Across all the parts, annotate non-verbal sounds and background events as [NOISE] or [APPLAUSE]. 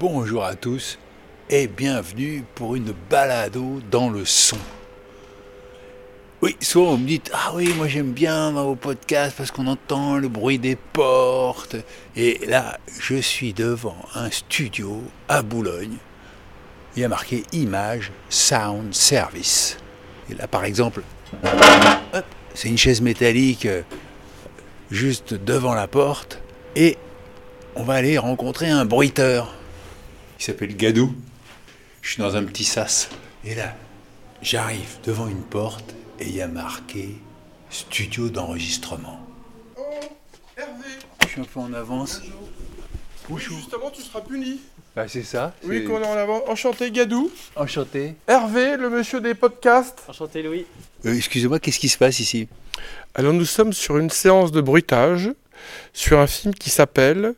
Bonjour à tous et bienvenue pour une balado dans le son. Oui, souvent vous me dites Ah oui, moi j'aime bien vos podcasts parce qu'on entend le bruit des portes. Et là, je suis devant un studio à Boulogne. Il y a marqué Image Sound Service. Et là, par exemple, c'est une chaise métallique euh, juste devant la porte. Et on va aller rencontrer un bruiteur. Il s'appelle Gadou. Je suis dans un petit sas. Et là, j'arrive devant une porte et il y a marqué studio d'enregistrement. Oh, Hervé Je suis un peu en avance. Oui, justement, tu seras puni. Bah, c'est ça. Oui, qu'on est en avant. Enchanté, Gadou. Enchanté. Hervé, le monsieur des podcasts. Enchanté Louis. Euh, Excusez-moi, qu'est-ce qui se passe ici? Alors, nous sommes sur une séance de bruitage sur un film qui s'appelle.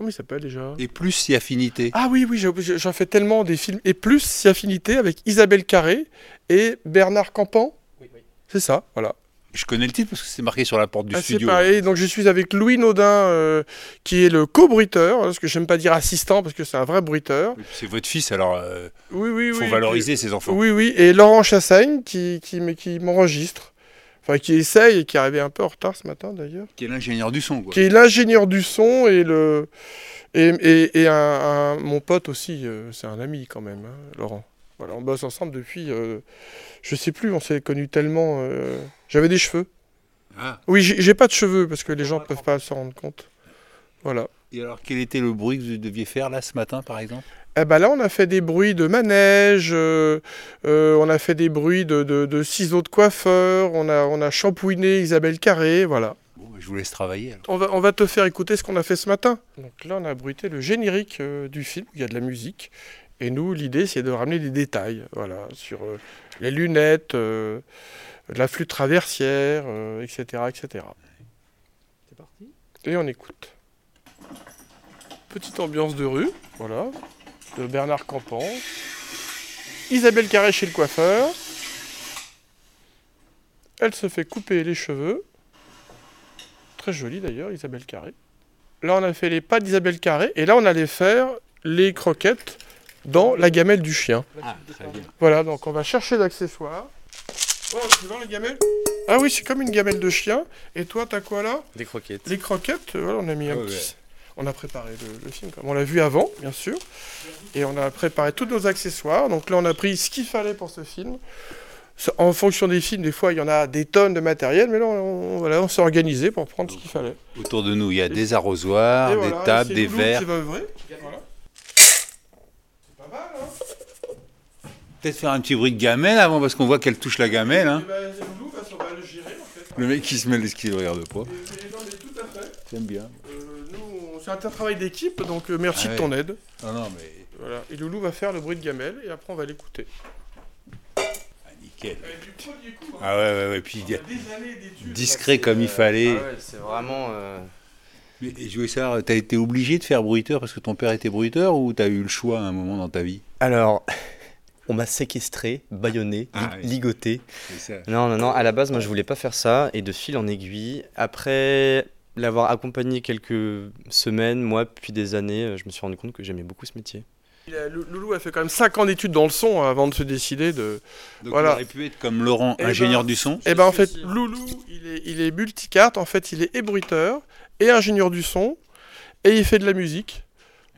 Comment il s'appelle déjà? Et plus si affinité. Ah oui, oui, j'en fais tellement des films. Et plus, si affinité, avec Isabelle Carré et Bernard Campan? Oui, oui. C'est ça, voilà. Je connais le titre parce que c'est marqué sur la porte du Ah, c'est studio. pareil. Donc, je suis avec Louis Naudin, euh, qui est le co-bruiteur. hein, Parce que j'aime pas dire assistant, parce que c'est un vrai bruiteur. C'est votre fils, alors euh, Oui, oui, il faut oui. valoriser ses enfants. Oui, oui, et Laurent Chassaigne qui, qui, m- qui m'enregistre. Enfin, qui essaye et qui est arrivé un peu en retard ce matin d'ailleurs. Qui est l'ingénieur du son, quoi. Qui est l'ingénieur du son et le. Et, et, et un, un- mon pote aussi, euh, c'est un ami quand même, hein, Laurent. Voilà, on bosse ensemble depuis. euh, je sais plus, on s'est connus tellement. euh, J'avais des cheveux. Ah. Oui, j'ai pas de cheveux parce que les gens peuvent pas s'en rendre compte. Voilà. Et alors, quel était le bruit que vous deviez faire là ce matin, par exemple? Eh ben là, on a fait des bruits de manège, euh, euh, on a fait des bruits de, de- de ciseaux de coiffeur, on a, on a shampouiné Isabelle Carré, voilà. Bon, bah, je vous laisse travailler. alors. On va, on va te faire écouter ce qu'on a fait ce matin. Donc là, on a bruité le générique euh, du film, il y a de la musique. Et nous, l'idée, c'est de ramener des détails, voilà, sur euh, les lunettes, euh, la flûte traversière, euh, etc., etc. C'est parti? Et on écoute. Petite ambiance de rue, voilà, de Bernard Campan. Isabelle Carré chez le coiffeur. Elle se fait couper les cheveux. Très jolie d'ailleurs, Isabelle Carré. Là, on a fait les pas d'Isabelle Carré. Et là, on allait faire les croquettes dans la gamelle du chien. Ah, très bien. Voilà, donc on va chercher l'accessoire. Oh, c'est dans la gamelle? Ah oui, c'est comme une gamelle de chien. Et toi, t'as quoi là? Des croquettes. les croquettes, euh, voilà, on a mis un petit... ouais. On a préparé le, le film, comme on l'a vu avant, bien sûr. Et on a préparé tous nos accessoires. Donc là, on a pris ce qu'il fallait pour ce film. En fonction des films, des fois, il y en a des tonnes de matériel, mais là, on, voilà, on s'est organisé pour prendre ce qu'il fallait. Autour de nous, il y a des arrosoirs, Et des voilà, tables, des verres. Voilà. C'est pas mal, hein Peut-être faire un petit bruit de gamelle avant parce qu'on voit qu'elle touche la gamelle. Hein. Loulou va le gérer, en fait. Le mec qui se met le ski de regarde pas. J'aime bien. Euh, c'est un travail d'équipe, donc euh, merci Ah de ton ouais. aide. Non, non, mais Voilà. Et Loulou va faire le bruit de gamelle, et après, on va l'écouter. ah, nickel. du premier coup, hein. Ah ouais, ouais, ouais. Puis Il y a des années d'études. discret comme il fallait. Ah ouais, c'est vraiment. euh, Mais je voulais savoir, t'as été obligé de faire bruiteur parce que ton père était bruiteur ou t'as eu le choix à un moment dans ta vie? Alors, [LAUGHS] on m'a séquestré, bâillonné, Ah li- oui. ligoté. Non, non, non, à la base, moi, je voulais pas faire ça. Et de fil en aiguille, après l'avoir accompagné quelques semaines, mois, puis des années, euh, je me suis rendu compte que j'aimais beaucoup ce métier. Loulou a fait quand même 5 ans d'études dans le son hein, avant de se décider de. Donc Voilà. il aurait pu être comme Laurent, Eh ingénieur ben, du son. Et ben en fait, Loulou, il est, il est multicarte. En fait, il est ébruiteur et ingénieur du son et il fait de la musique.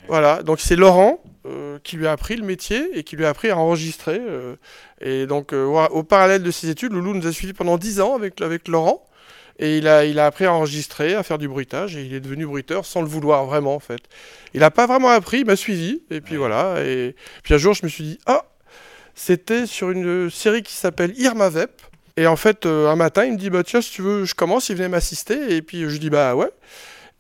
Voilà, donc c'est Laurent euh, qui lui a appris le métier et qui lui a appris à enregistrer. euh, et donc, euh, au parallèle de ses études, Loulou nous a suivis pendant 10 ans avec, avec Laurent. Et il a, il a appris à enregistrer, à faire du bruitage, et il est devenu bruiteur sans le vouloir vraiment en fait. Il n'a pas vraiment appris, il m'a suivi, et puis voilà. Et puis un jour, je me suis dit, ah, c'était sur une série qui s'appelle Irma Vep. Et en fait, euh, un matin, il me dit, bah tiens, si tu veux, je commence, il venait m'assister, et puis je dis, bah ouais.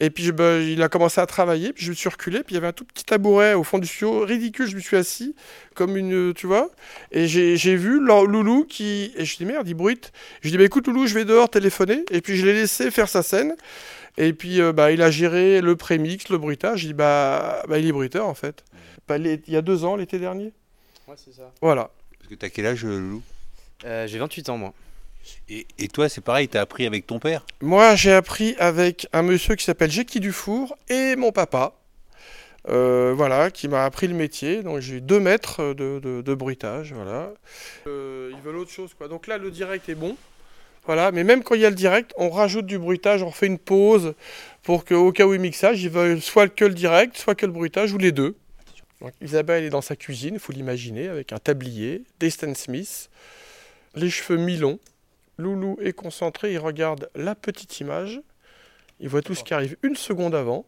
Et puis je- bah, il a commencé à travailler, puis je me suis reculé, puis il y avait un tout petit tabouret au fond du studio, ridicule, je me suis assis, comme une, tu vois, et j'ai vu Lou- Loulou qui, et je dis merde, il bruite. Je dis bah écoute Loulou, je vais dehors téléphoner, et puis je l'ai laissé faire sa scène, et puis euh, bah, il a géré le prémix, le bruitage, je dis bah, bah il est bruiteur en fait. Bah, les- il y a deux ans, l'été dernier. Ouais, c'est ça. Voilà. Parce que t'as quel âge, Loulou? Euh, J'ai 28 ans, moi. Et, toi, c'est pareil, t'as appris avec ton père? Moi, j'ai appris avec un monsieur qui s'appelle Jackie Dufour et mon papa. euh, voilà, qui m'a appris le métier. Donc j'ai eu deux mètres de, de- bruitage. Voilà. Euh, ils veulent autre chose. Quoi. Donc là, le direct est bon. Voilà, mais même quand il y a le direct, on rajoute du bruitage, on fait une pause pour qu'au cas où il mixage, ils veulent soit que le direct, soit que le bruitage, ou les deux. Isabelle est dans sa cuisine, il faut l'imaginer, avec un tablier, des Stan Smith, les cheveux mi-longs. Loulou est concentré, il regarde la petite image, il voit tout ce qui arrive une seconde avant.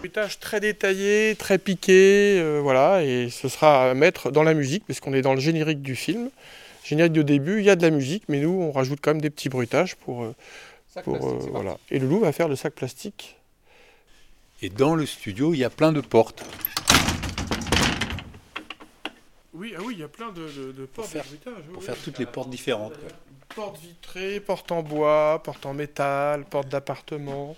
Bruitage très détaillé, très piqué, euh, voilà, et ce sera à mettre dans la musique, puisqu'on est dans le générique du film. Générique de début, il y a de la musique, mais nous, on rajoute quand même des petits bruitages pour. euh, pour, euh, voilà. Et Loulou va faire le sac plastique. Et dans le studio, il y a plein de portes. Oui, ah oui, il y a plein de, de, de portes faire- oui, Pour oui. faire toutes les portes différentes. quoi. Portes vitrées, portes en bois, portes en métal, portes d'appartement.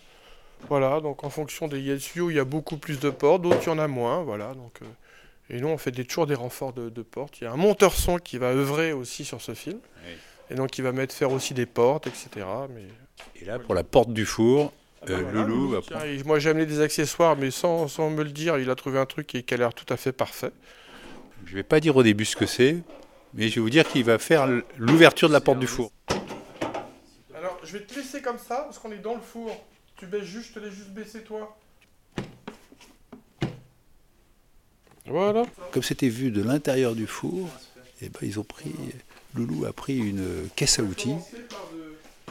Voilà, donc en fonction des il y a des studios, il y a beaucoup plus de portes, d'autres il y en a moins, voilà. Donc, euh, et nous, on fait des, toujours des renforts de, de portes. Il y a un monteur son qui va œuvrer aussi sur ce film. Oui. Et donc il va mettre faire aussi des portes, etc. Mais... Et là, pour la porte du four, Ah bah Euh, voilà, Loulou va tiens, prendre- et moi j'ai amené des accessoires, mais sans, sans me le dire, il a trouvé un truc qui, qui a l'air tout à fait parfait. Je vais pas dire au début ce que c'est, mais je vais vous dire qu'il va faire l'ouverture de la porte du four. Alors, je vais te laisser comme ça, parce qu'on est dans le four. Tu baisses juste, je te laisse juste baisser toi. Voilà. Comme c'était vu de l'intérieur du four, eh ben, ils ont pris, Loulou a pris une caisse à outils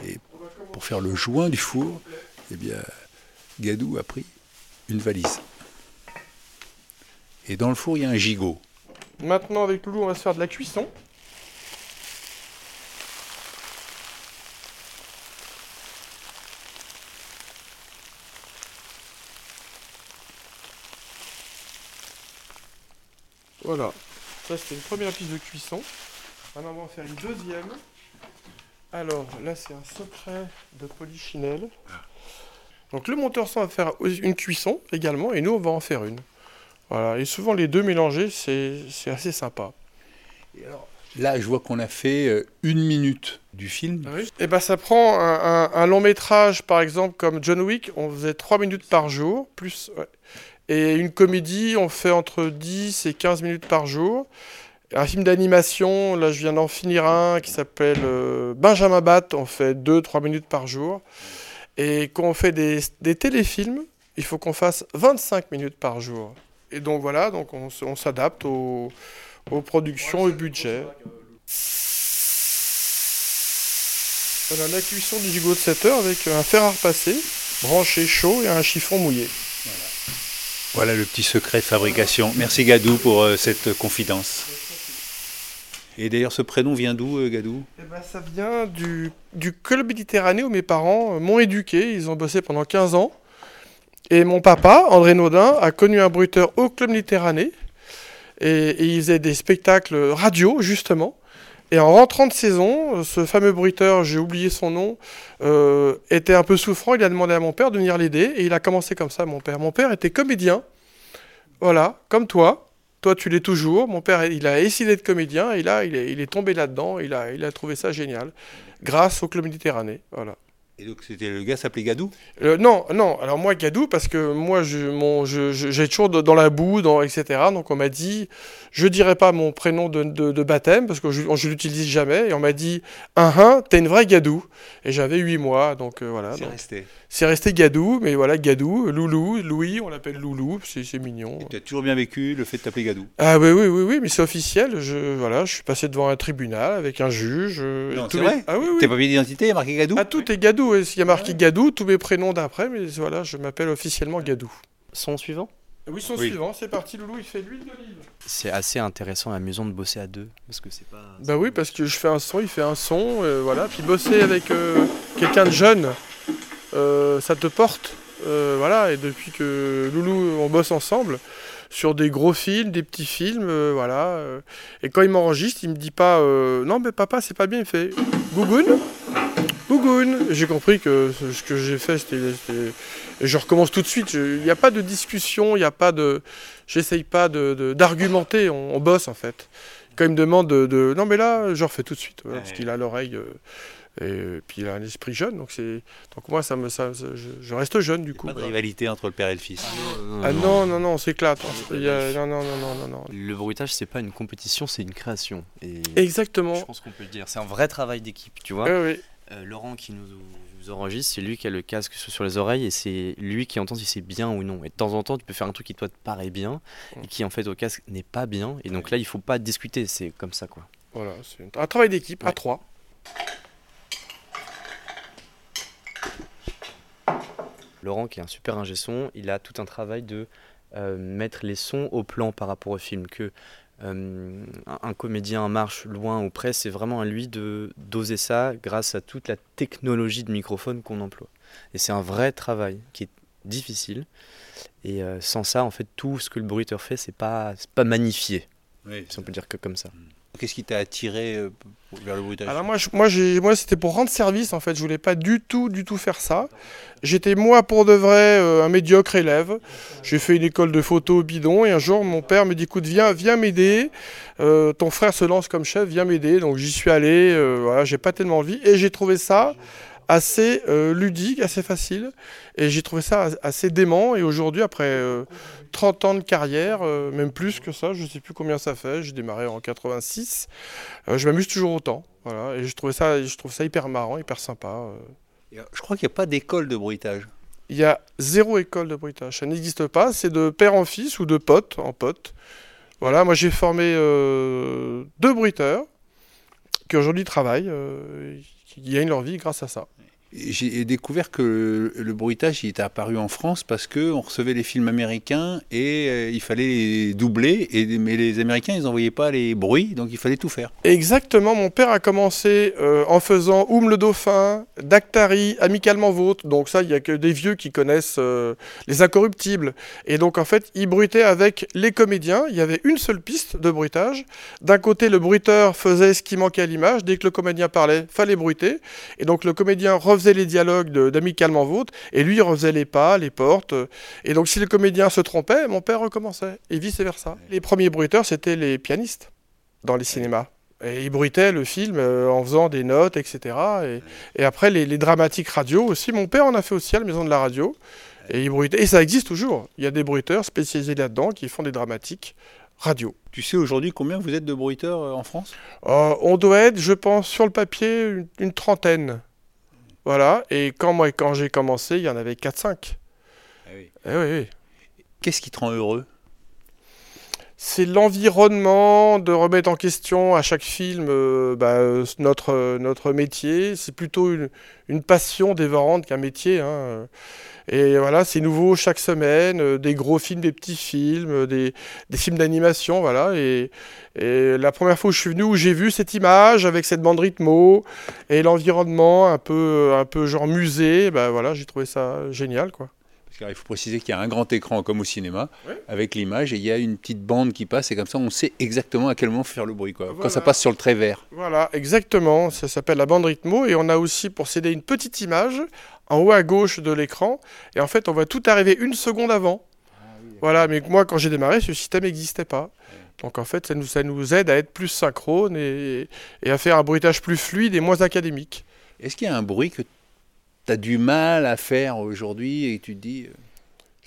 Et pour faire le joint du four. Eh bien, Gadou a pris une valise. Et dans le four, il y a un gigot. Maintenant, avec Loulou, on va se faire de la cuisson. Voilà. Ça, c'était une première piste de cuisson. Maintenant, on va en faire une deuxième. Alors, là, c'est un secret de polichinelle. Donc, le monteur son va faire une cuisson également, et nous, on va en faire une. Voilà. Et souvent, les deux mélangés, c'est assez sympa. Là, je vois qu'on a fait euh, une minute du film. Et ben ça prend un, un- un long métrage, par exemple, comme John Wick, on faisait 3 minutes par jour, plus. ouais. Et une comédie, on fait entre 10 et 15 minutes par jour. Un film d'animation, là je viens d'en finir un qui s'appelle euh, Benjamin Bat, on fait 2-3 minutes par jour. Et quand on fait des, des téléfilms, il faut qu'on fasse 25 minutes par jour. Et donc voilà, donc on, s'adapte aux, aux productions, au budget. Voilà la cuisson du gigot de 7 heures avec un fer à repasser, branché chaud et un chiffon mouillé. Voilà le petit secret de fabrication. Merci Gadou pour euh, cette confidence. Et d'ailleurs, ce prénom vient d'où, euh, Gadou? Eh ben, ça vient du, du club méditerranéen où mes parents euh, m'ont éduqué. Ils ont bossé pendant 15 ans. Et mon papa, André Naudin, a connu un bruiteur au club méditerranéen. Et, il faisait des spectacles radio, justement. Et en rentrant de saison, ce fameux bruiteur, j'ai oublié son nom, euh, était un peu souffrant. Il a demandé à mon père de venir l'aider. Et il a commencé comme ça, mon père. Mon père était comédien. Voilà, comme toi. Toi, tu l'es toujours. Mon père, il a essayé d'être comédien et là, il est, il est tombé là-dedans. Il a, il a trouvé ça génial. Grâce au Club Méditerranée. Voilà. Et donc, c'était le gars s'appelait Gadou? Euh, non, non. Alors moi, Gadou, parce que moi, je, mon, je, je- j'ai toujours dans la boue, dans, etc. Donc on m'a dit, je dirais pas mon prénom de, de- de baptême parce que je, je l'utilise jamais. Et on m'a dit, un un, t'es une vraie Gadou. Et j'avais 8 mois, donc euh, voilà. C'est resté. C'est resté Gadou, mais voilà, Gadou, Loulou, Louis, on l'appelle Loulou, c'est, mignon. Tu as toujours bien vécu le fait de t'appeler Gadou Ah oui, oui, oui, oui, mais c'est officiel. Je, voilà, je suis passé devant un tribunal avec un juge. euh, Non, c'est mes- vrai Ah oui, oui. Tes papiers d'identité, il y a marqué Gadou Ah, tout est Gadou. et S'il y a marqué Gadou, tous mes prénoms d'après, mais voilà, je m'appelle officiellement Gadou. Son suivant? Oui, son Oui. suivant, c'est parti, Loulou, il fait l'huile d'olive. C'est assez intéressant et amusant de bosser à deux. Parce que c'est pas. Bah oui, parce que je fais un son, il fait un son, euh, voilà. Puis bosser avec euh, quelqu'un de jeune, euh, ça te porte. euh, voilà, et depuis que Loulou, on bosse ensemble sur des gros films, des petits films, euh, voilà. et quand il m'enregistre, il me dit pas non mais papa c'est pas bien, il fait Gougoun, Gougoun. J'ai compris que ce que j'ai fait c'était, et je recommence tout de suite. Il n'y a pas de discussion, il n'y a pas de, j'essaye pas de, de- d'argumenter, on, on bosse en fait. Quand il me demande de, de- non mais là je refais tout de suite, voilà, parce qu'il a l'oreille. Euh, et puis il a un esprit jeune, donc c'est donc moi ça me ça, ça- je, je reste jeune du coup. Pas de quoi. rivalité entre le père et le fils. Ah non non non, on non non non non non non. Le bruitage, c'est pas une compétition, c'est une création. Et Exactement. je pense qu'on peut le dire. C'est un vrai travail d'équipe, tu vois. Oui, oui. Euh, Laurent qui nous, nous enregistre, c'est lui qui a le casque sur les oreilles et c'est lui qui entend si c'est bien ou non. Et de temps en temps, tu peux faire un truc qui toi te paraît bien et qui en fait au casque n'est pas bien. Et donc là, il faut pas discuter, c'est comme ça quoi. Voilà, c'est un travail d'équipe à trois. Laurent, qui est un super ingé son, il a tout un travail de euh, mettre les sons au plan par rapport au film. Que euh, un, comédien marche loin ou près, c'est vraiment à lui de doser ça grâce à toute la technologie de microphone qu'on emploie. Et c'est un vrai travail qui est difficile. Et euh, sans ça, en fait, tout ce que le bruiteur fait, c'est pas, pas magnifié, Oui. si on peut dire que comme ça. Qu'est-ce qui t'a attiré euh, vers le bruitage Alors moi, moi, c'était pour rendre service en fait. Je voulais pas du tout, du tout faire ça. J'étais moi pour de vrai euh, un médiocre élève. J'ai fait une école de photo bidon et un jour mon père me dit écoute viens, viens m'aider. Euh, ton frère se lance comme chef, viens m'aider. Donc j'y suis allé. voilà, j'ai pas tellement envie et j'ai trouvé ça assez euh, ludique, assez facile. Et j'ai trouvé ça as- assez dément. Et aujourd'hui, après euh, 30 ans de carrière, euh, même plus que ça, je sais plus combien ça fait. J'ai démarré en 86. Euh, je m'amuse toujours autant. Voilà. Et je trouvais ça, je trouve ça hyper marrant, hyper sympa. euh. Euh, Je crois qu'il n'y a pas d'école de bruitage. Il y a zéro école de bruitage. Ça n'existe pas. C'est de père en fils ou de pote en pote. Voilà. Moi, j'ai formé euh, deux bruiteurs qui aujourd'hui travaillent, euh, gagnent leur vie grâce à ça. J'ai découvert que le, bruitage était apparu en France parce que on recevait les films américains et euh, il fallait les doubler. Et, mais les Américains, ils n'envoyaient pas les bruits, donc il fallait tout faire. Exactement, mon père a commencé euh, en faisant Oum le Dauphin, Dactari, Amicalement Vôtre. Donc ça, il n'y a que des vieux qui connaissent euh, les incorruptibles. Et donc en fait, il bruitait avec les comédiens. Il y avait une seule piste de bruitage. D'un côté, le bruiteur faisait ce qui manquait à l'image. Dès que le comédien parlait, fallait bruiter. Et donc le comédien refaisait les dialogues d'Amicalement Vôtre. Et lui, il refaisait les pas, les portes. Et donc si le comédien se trompait, mon père recommençait. Et vice-versa. Les premiers bruiteurs, c'était les pianistes dans les cinémas. Et ils bruitaient le film euh, en faisant des notes, etc. Et, et après, les, les dramatiques radio aussi. Mon père en a fait aussi à la maison de la radio. Et, il bruitait. et ça existe toujours. Il y a des bruiteurs spécialisés là-dedans qui font des dramatiques radio. Tu sais aujourd'hui combien vous êtes de bruiteurs euh, en France? Euh, on doit être, je pense, sur le papier, une, une trentaine. Voilà. Et quand, moi, quand j'ai commencé, il y en avait 4-5. Eh oui, oui. Qu'est-ce qui te rend heureux? C'est l'environnement de remettre en question à chaque film euh, bah, euh, notre, euh, notre métier. C'est plutôt une, une passion dévorante qu'un métier. hein. Et voilà, c'est nouveau chaque semaine, euh, des gros films, des petits films, euh, des, des films d'animation, voilà. Et, et la première fois où je suis venu, où j'ai vu cette image avec cette bande rythmo et l'environnement un peu, un peu genre musée, bah voilà, j'ai trouvé ça génial, quoi. Parce qu'il faut préciser qu'il y a un grand écran comme au cinéma avec l'image et il y a une petite bande qui passe et comme ça on sait exactement à quel moment faire le bruit. Quoi. Quand ça passe sur le trait vert. Voilà, exactement. Ça s'appelle la bande rythmo. Et on a aussi pour céder une petite image en haut à gauche de l'écran. Et en fait, on va tout arriver une seconde avant. voilà, mais moi, quand j'ai démarré, ce système n'existait pas. Donc en fait, ça nous, ça nous aide à être plus synchrone et, et à faire un bruitage plus fluide et moins académique. Est-ce qu'il y a un bruit que tu as du mal à faire aujourd'hui et tu te dis.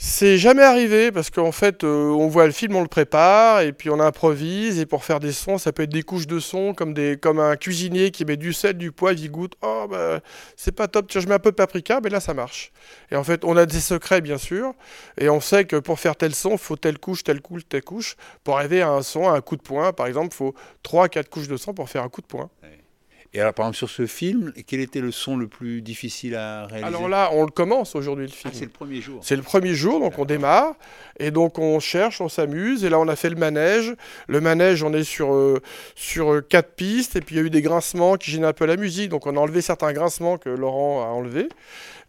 C'est jamais arrivé parce qu'en fait, euh, on voit le film, on le prépare et puis on improvise. Et pour faire des sons, ça peut être des couches de son comme, des, comme un cuisinier qui met du sel, du poivre, il goûte. Oh, bah, c'est pas top, tiens, je mets un peu de paprika, mais là, ça marche. Et en fait, on a des secrets, bien sûr. Et on sait que pour faire tel son, il faut telle couche, telle couche, telle couche. Pour arriver à un son, à un coup de poing, par exemple, il faut 3-4 couches de son pour faire un coup de poing. Et alors, par exemple, sur ce film, quel était le son le plus difficile à réaliser? Alors là, on le commence aujourd'hui le Ah, film. c'est le premier jour. C'est le premier jour, donc on démarre, et donc on cherche, on s'amuse, et là on a fait le manège. Le manège, on est sur, euh, sur euh, quatre pistes, et puis il y a eu des grincements qui gênent un peu la musique, donc on a enlevé certains grincements que Laurent a enlevés,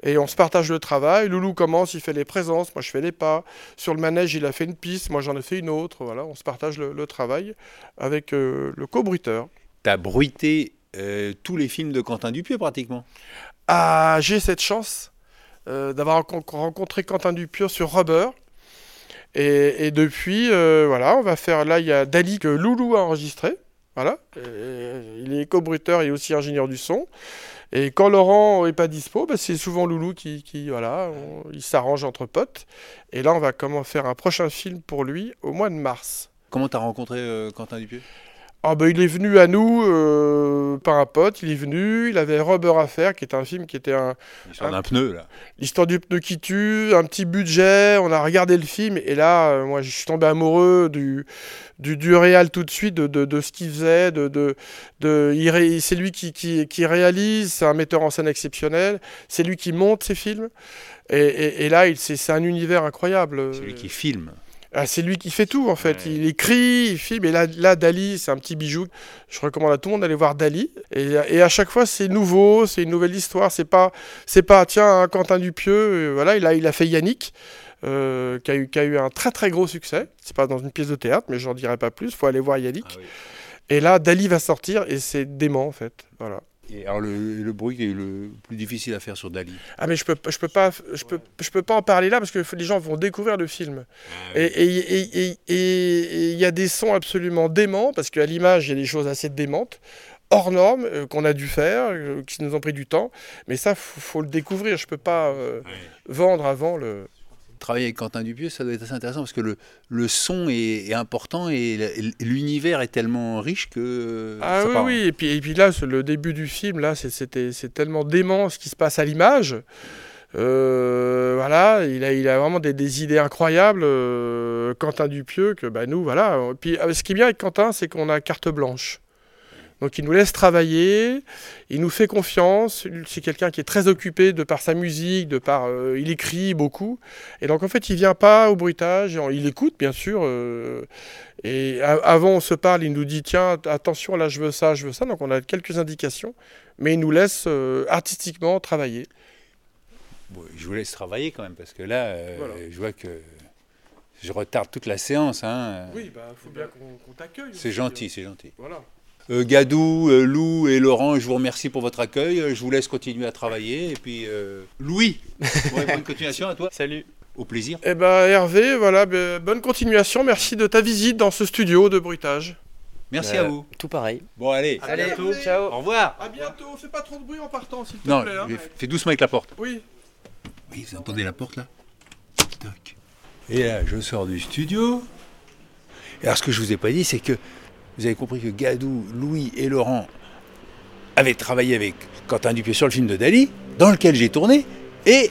et on se partage le travail. Loulou commence, il fait les présences, moi je fais les pas. Sur le manège, il a fait une piste, moi j'en ai fait une autre, voilà, on se partage le, le travail avec euh, le co-bruiteur. Tu as bruité euh, tous les films de Quentin Dupieux pratiquement. Ah, j'ai cette chance euh, d'avoir rencon- rencontré Quentin Dupieux sur Rubber. Et, et depuis, euh, voilà, on va faire. Là, il y a Dali que Loulou a enregistré. Voilà. Et il est co-bruteur et aussi ingénieur du son. Et quand Laurent est pas dispo, bah, c'est souvent Loulou qui, qui voilà, on- il s'arrange entre potes. Et là, on va comment faire un prochain film pour lui au mois de mars. Comment tu as rencontré Quentin Dupieux? Ah bah, il est venu à nous euh, par un pote, il est venu, il avait Rubber à faire, qui est un film qui était un, L'histoire d'un pneu, là. L'histoire du pneu qui tue, un petit budget, on a regardé le film et là, euh, moi, je suis tombé amoureux du, du, du réal tout de suite, de, de, de ce qu'il faisait, de, de, de, c'est lui qui, qui, qui réalise, c'est un metteur en scène exceptionnel, c'est lui qui monte ses films et, et, et là, c'est un univers incroyable. C'est lui qui filme. Ah, c'est lui qui fait tout en fait. Ouais. Il écrit, il filme. Et là, là Dali, c'est un petit bijou. Je recommande à tout le monde d'aller voir Dali. Et, et à chaque fois, c'est nouveau, c'est une nouvelle histoire. C'est pas, c'est pas tiens, un Quentin Dupieux. euh, voilà, il a, il a fait Yannick. euh, qui, a eu, qui a eu un très très gros succès. C'est pas dans une pièce de théâtre, mais j'en dirai pas plus. Faut aller voir Yannick. Ah oui. Et là, Dali va sortir et c'est dément en fait. Voilà. Et alors, le, le bruit qui est le plus difficile à faire sur Dali Ah mais je peux, je peux pas, je peux, je peux pas en parler là parce que les gens vont découvrir le film. Et- et- et il y a des sons absolument déments, parce qu'à l'image, il y a des choses assez démentes, hors normes, euh, qu'on a dû faire, euh, qui nous ont pris du temps. Mais ça, faut, faut le découvrir. Je peux pas euh, vendre avant le. Travailler avec Quentin Dupieux, ça doit être assez intéressant parce que le, le son est, est important et l'univers est tellement riche que. Ah ça oui, part. oui. Et puis, et puis là, le début du film, là, c'est- tellement dément ce qui se passe à l'image. Euh, voilà, il a, il a vraiment des, des idées incroyables, euh, Quentin Dupieux, que bah, nous, voilà. Puis euh, ce qui est bien avec Quentin, c'est qu'on a carte blanche. Donc il nous laisse travailler, il nous fait confiance, c'est quelqu'un qui est très occupé de par sa musique, de par euh, il écrit beaucoup et donc en fait il vient pas au bruitage, il écoute bien sûr euh, et avant on se parle, il nous dit tiens attention là je veux ça, je veux ça donc on a quelques indications mais il nous laisse euh, artistiquement travailler. Bon, je vous laisse travailler quand même parce que là, Voilà. je vois que je retarde toute la séance. Hein. Oui, bah faut bien qu'on t'accueille. C'est gentil, c'est gentil. Voilà. Euh, Gadou, euh, Lou et Laurent, je vous remercie pour votre accueil. Euh, Je vous laisse continuer à travailler. Et puis, euh, Louis, bon, bonne continuation à toi. [LAUGHS] Salut. Au plaisir. Eh ben Hervé, voilà, ben, bonne continuation, merci de ta visite dans ce studio de bruitage. Merci Euh, à vous. Tout pareil. Bon, allez. Allez, bientôt. Hervé. Ciao. Au revoir. À bientôt, fais pas trop de bruit en partant s'il te Non, plaît. hein. fais doucement avec la porte. Oui. Oui, vous entendez la porte là? Toc. Et là, je sors du studio. Et alors, ce que je vous ai pas dit, c'est que vous avez compris que Gadou, Louis et Laurent avaient travaillé avec Quentin Dupieux sur le film de Dali, dans lequel j'ai tourné, et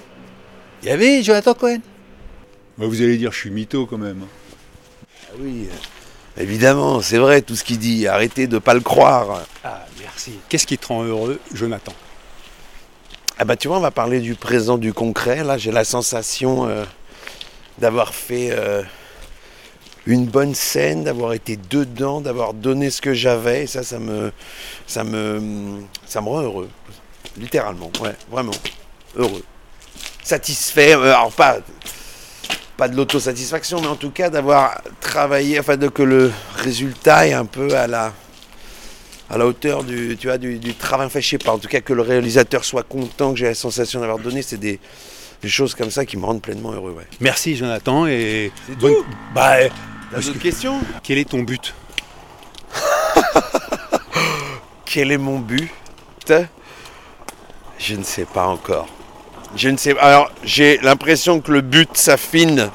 il y avait Jonathan Cohen. Bah, vous allez dire, je suis mytho quand même. Ah oui, euh, évidemment, c'est vrai tout ce qu'il dit. Arrêtez de pas le croire. Ah, merci. Qu'est-ce qui te rend heureux, Jonathan? Ah bah tu vois, on va parler du présent, du concret. Là, j'ai la sensation euh, d'avoir fait euh, une bonne scène, d'avoir été dedans, d'avoir donné ce que j'avais. Ça, ça me, ça me, ça me rend heureux. Littéralement, ouais, vraiment heureux, satisfait. euh, alors pas, pas de l'autosatisfaction, mais en tout cas d'avoir travaillé, enfin de que le résultat est un peu à la à la hauteur du, tu vois, du, du travail fait, je sais pas, en tout cas que le réalisateur soit content, que j'ai la sensation d'avoir donné, c'est des, des choses comme ça qui me rendent pleinement heureux. Ouais. Merci, Jonathan, et bonne- Bah, T'as d'autres que- questions quel est ton but [LAUGHS] Quel est mon but Je ne sais pas encore. Je ne sais. Alors, j'ai l'impression que le but s'affine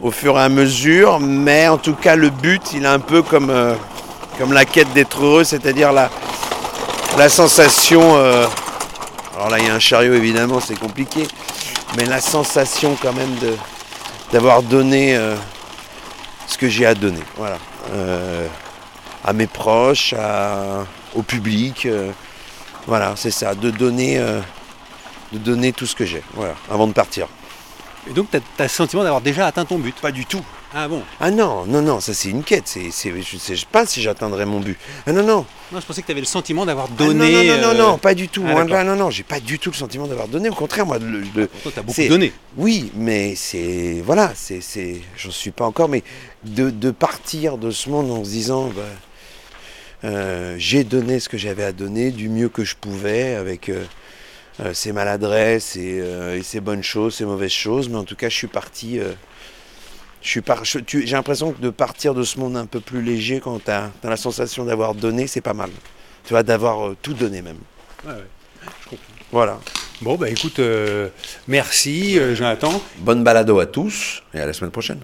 au fur et à mesure, mais en tout cas, le but, il est un peu comme, euh, comme la quête d'être heureux, c'est-à-dire la, la sensation. euh, alors là, il y a un chariot, évidemment, c'est compliqué, mais la sensation quand même de d'avoir donné euh, ce que j'ai à donner. Voilà. Euh, à mes proches, à, au public. euh, voilà, c'est ça, de donner, euh, de donner tout ce que j'ai, voilà, avant de partir. Et donc, tu as, le sentiment d'avoir déjà atteint ton but? Pas du tout. Ah bon Ah non, non, non, ça c'est une quête. C'est, c'est, je ne sais pas si j'atteindrai mon but. Ah non, non. Non, je pensais que tu avais le sentiment d'avoir Ah donné. non, non, non, euh, non, non, pas du tout. ah, là, non, non, j'ai pas du tout le sentiment d'avoir donné. Au contraire, moi, le, le- Toi, t'as beaucoup c'est- donné. oui, mais c'est, voilà, c'est, c'est, j'en suis pas encore, mais de, de partir de ce monde en se disant, bah, euh, j'ai donné ce que j'avais à donner du mieux que je pouvais avec euh, euh, ses maladresses et, euh, et ses bonnes choses, ses mauvaises choses, mais en tout cas, je suis parti. euh, je suis par... je- tu- j'ai l'impression que de partir de ce monde un peu plus léger quand tu as, la sensation d'avoir donné, c'est pas mal. Tu vois, d'avoir euh, tout donné même. Ouais, ouais. Voilà. Bon, bah écoute, euh, merci euh, Jonathan. Bonne balado à tous et à la semaine prochaine.